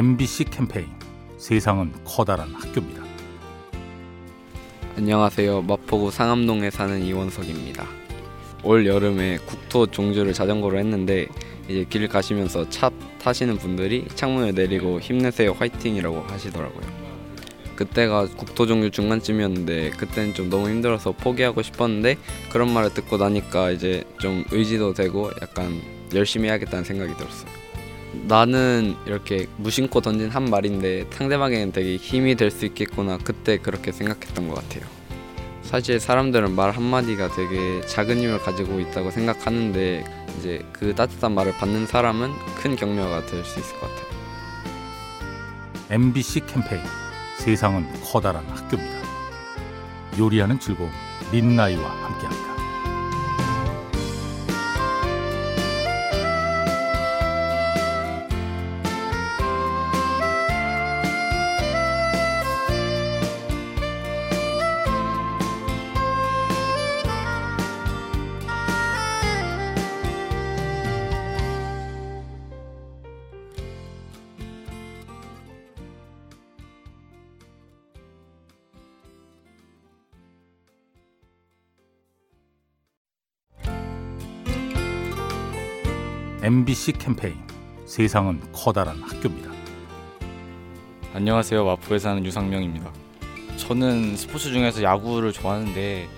MBC 캠페인 세상은 커다란 학교입니다. 안녕하세요. 마포구 상암동에 사는 이원석입니다. 올 여름에 국토 종주를 자전거로 했는데 이제 길 가시면서 차 타시는 분들이 창문을 내리고 힘내세요 화이팅이라고 하시더라고요. 그때가 국토 종주 중간쯤이었는데 그때는 좀 너무 힘들어서 포기하고 싶었는데 그런 말을 듣고 나니까 이제 좀 의지도 되고 약간 열심히 해야겠다는 생각이 들었어요. 나는 이렇게 무심코 던진 한 말인데 상대방에는 되게 힘이 될 수 있겠구나 그때 그렇게 생각했던 것 같아요. 사실 사람들은 말 한마디가 되게 작은 힘을 가지고 있다고 생각하는데 이제 그 따뜻한 말을 받는 사람은 큰 격려가 될 수 있을 것 같아요. MBC 캠페인 세상은 커다란 학교입니다. 요리하는 즐거움 민나이와 함께합니다. MBC 캠페인 세상은 커다란 학교입니다. 안녕하세요. 마포에 사는 유상명입니다. 저는 스포츠 중에서 야구를 좋아하는데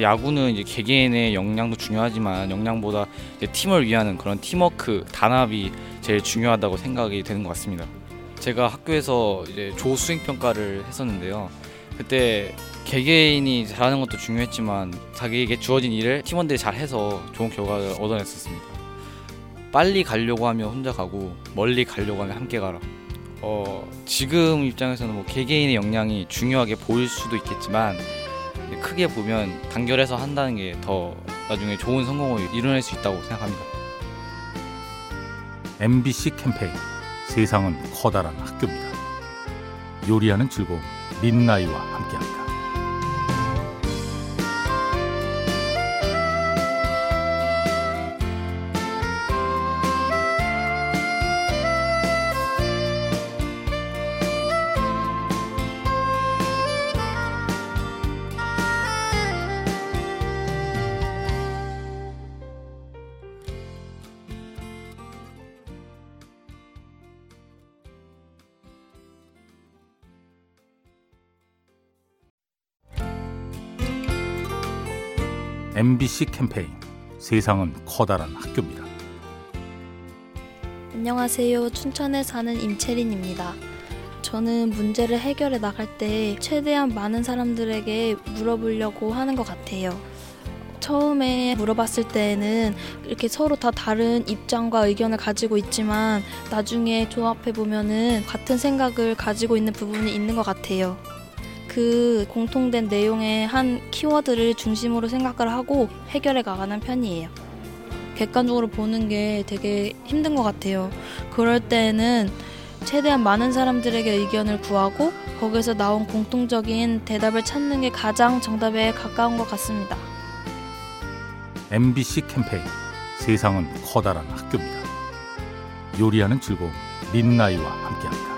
야구는 이제 개개인의 역량도 중요하지만 역량보다 팀을 위하는 그런 팀워크, 단합이 제일 중요하다고 생각이 되는 것 같습니다. 제가 학교에서 이제 조 수행 평가를 했었는데요. 그때 개개인이 잘하는 것도 중요했지만 자기에게 주어진 일을 팀원들이 잘해서 좋은 결과를 얻어냈었습니다. 빨리 가려고 하면 혼자 가고 멀리 가려고 하면 함께 가라. 어, 지금 입장에서는 뭐 개개인의 역량이 중요하게 보일 수도 있겠지만 크게 보면 단결해서 한다는 게 더 나중에 좋은 성공을 이뤄낼 수 있다고 생각합니다. MBC 캠페인 세상은 커다란 학교입니다. 요리하는 즐거움 민나이와 함께합니다. MBC 캠페인 세상은 커다란 학교입니다. 안녕하세요. 춘천에 사는 임채린입니다. 저는 문제를 해결해 나갈 때 최대한 많은 사람들에게 물어보려고 하는 것 같아요. 처음에 물어봤을 때는 이렇게 서로 다 다른 입장과 의견을 가지고 있지만 나중에 조합해 보면은 같은 생각을 가지고 있는 부분이 있는 것 같아요. 그 공통된 내용의 한 키워드를 중심으로 생각을 하고 해결해 가가는 편이에요. 객관적으로 보는 게 되게 힘든 것 같아요. 그럴 때는 최대한 많은 사람들에게 의견을 구하고 거기서 나온 공통적인 대답을 찾는 게 가장 정답에 가까운 것 같습니다. MBC 캠페인 세상은 커다란 학교입니다. 요리하는 즐거움 민나이와 함께합니다.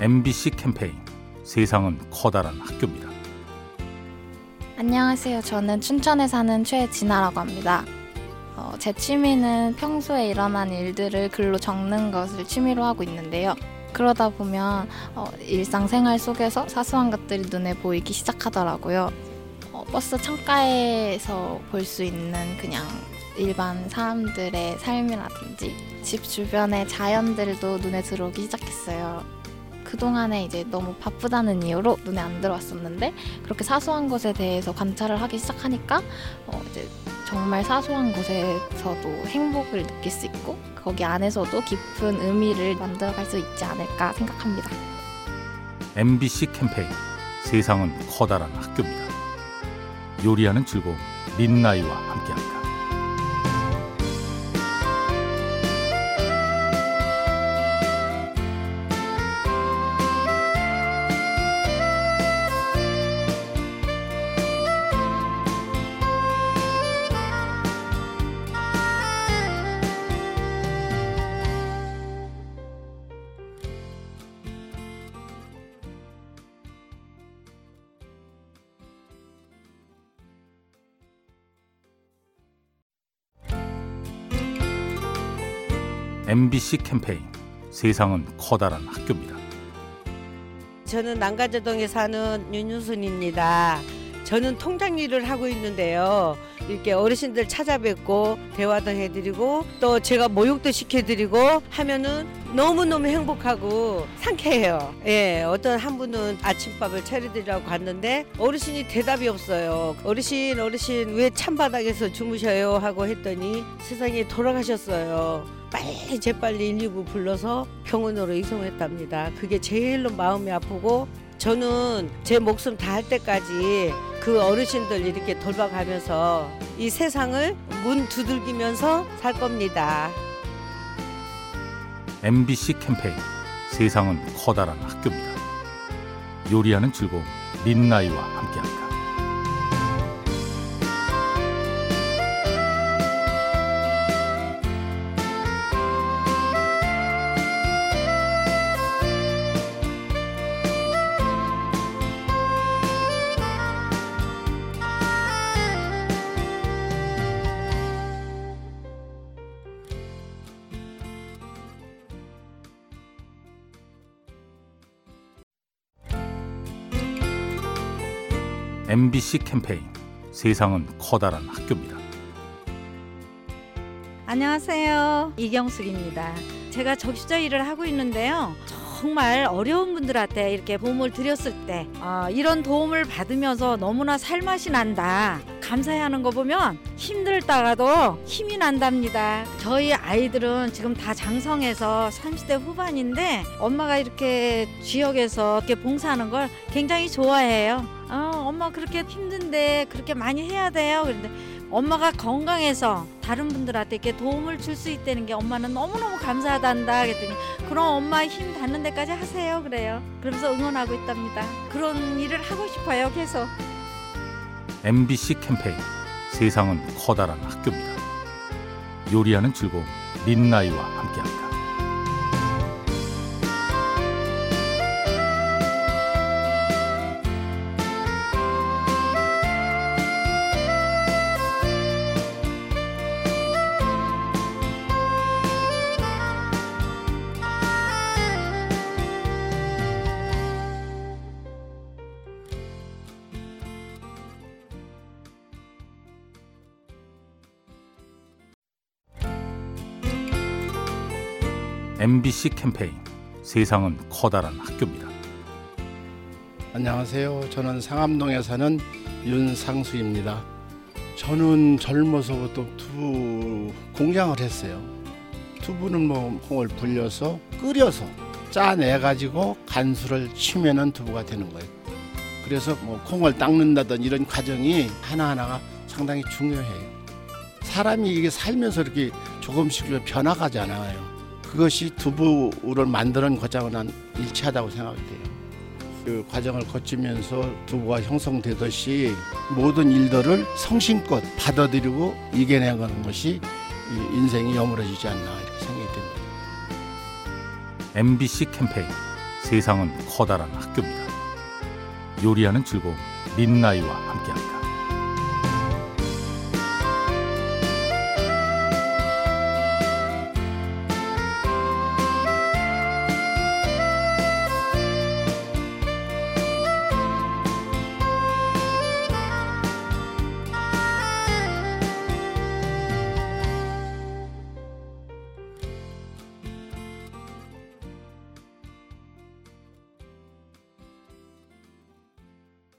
MBC 캠페인 세상은 커다란 학교입니다. 안녕하세요. 저는 춘천에 사는 최진아라고 합니다. 어, 제 취미는 평소에 일어난 일들을 글로 적는 것을 취미로 하고 있는데요. 그러다 보면 어, 일상생활 속에서 사소한 것들이 눈에 보이기 시작하더라고요. 어, 버스 창가에서 볼 수 있는 그냥 일반 사람들의 삶이라든지 집 주변의 자연들도 눈에 들어오기 시작했어요. 그동안에 이제 너무 바쁘다는 이유로 눈에 안 들어왔었는데 그렇게 사소한 것에 대해서 관찰을 하기 시작하니까 어 이제 정말 사소한 곳에서도 행복을 느낄 수 있고 거기 안에서도 깊은 의미를 만들어갈 수 있지 않을까 생각합니다. MBC 캠페인 세상은 커다란 학교입니다. 요리하는 즐거움 민나이와 함께합니다. MBC 캠페인 세상은 커다란 학교입니다. 저는 난가제동에 사는 윤유순입니다. 저는 통장 일을 하고 있는데요. 이렇게 어르신들 찾아뵙고 대화도 해드리고 또 제가 모욕도 시켜드리고 하면은 너무너무 행복하고 상쾌해요. 예, 어떤 한 분은 아침밥을 차려드리라고 갔는데 어르신이 대답이 없어요. 어르신, 어르신 왜 찬바닥에서 주무셔요? 하고 했더니 세상에 돌아가셨어요. 빨리 재빨리 119 불러서 병원으로 이송했답니다. 그게 제일로 마음이 아프고 저는 제 목숨 다 할 때까지 그 어르신들 이렇게 돌봐가면서 이 세상을 문 두들기면서 살 겁니다. MBC 캠페인 세상은 커다란 학교입니다. 요리하는 즐거움 민나이와 함께합니다. MBC 캠페인 세상은 커다란 학교입니다. 안녕하세요. 이경숙입니다. 제가 적시자 일을 하고 있는데요. 정말 어려운 분들한테 이렇게 도움을 드렸을 때 어, 이런 도움을 받으면서 너무나 살맛이 난다. 감사해하는 거 보면 힘들다가도 힘이 난답니다. 저희 아이들은 지금 다 장성해서 30대 후반인데 엄마가 이렇게 지역에서 이렇게 봉사하는 걸 굉장히 좋아해요. 어, 엄마 그렇게 힘든데 그렇게 많이 해야 돼요. 그런데 엄마가 건강해서 다른 분들한테 이렇게 도움을 줄 수 있다는 게 엄마는 너무너무 감사하단다 그랬더니 그럼 엄마 힘 닿는 데까지 하세요 그래요 그러면서 응원하고 있답니다 그런 일을 하고 싶어요 계속 MBC 캠페인 세상은 커다란 학교입니다. 요리하는 즐거움 민나이와 함께합니다. MBC 캠페인 세상은 커다란 학교입니다. 안녕하세요. 저는 상암동에 사는 윤상수입니다. 저는 젊어서부터 두부 공장을 했어요. 두부는 뭐 콩을 불려서 끓여서 짜내 가지고 간수를 치면은 두부가 되는 거예요. 그래서 뭐 콩을 닦는다든 이런 과정이 하나하나가 상당히 중요해요. 사람이 이게 살면서 이렇게 조금씩 변화가지 않아요. 그것이 두부를 만드는 과정은 난 일치하다고 생각이 돼요. 그 과정을 거치면서 두부가 형성되듯이 모든 일들을 성심껏 받아들이고 이겨내가는 것이 이 인생이 여물어지지 않나 이렇게 생각이 됩니다. MBC 캠페인 세상은 커다란 학교입니다. 요리하는 즐거움 민나이와 함께합니다.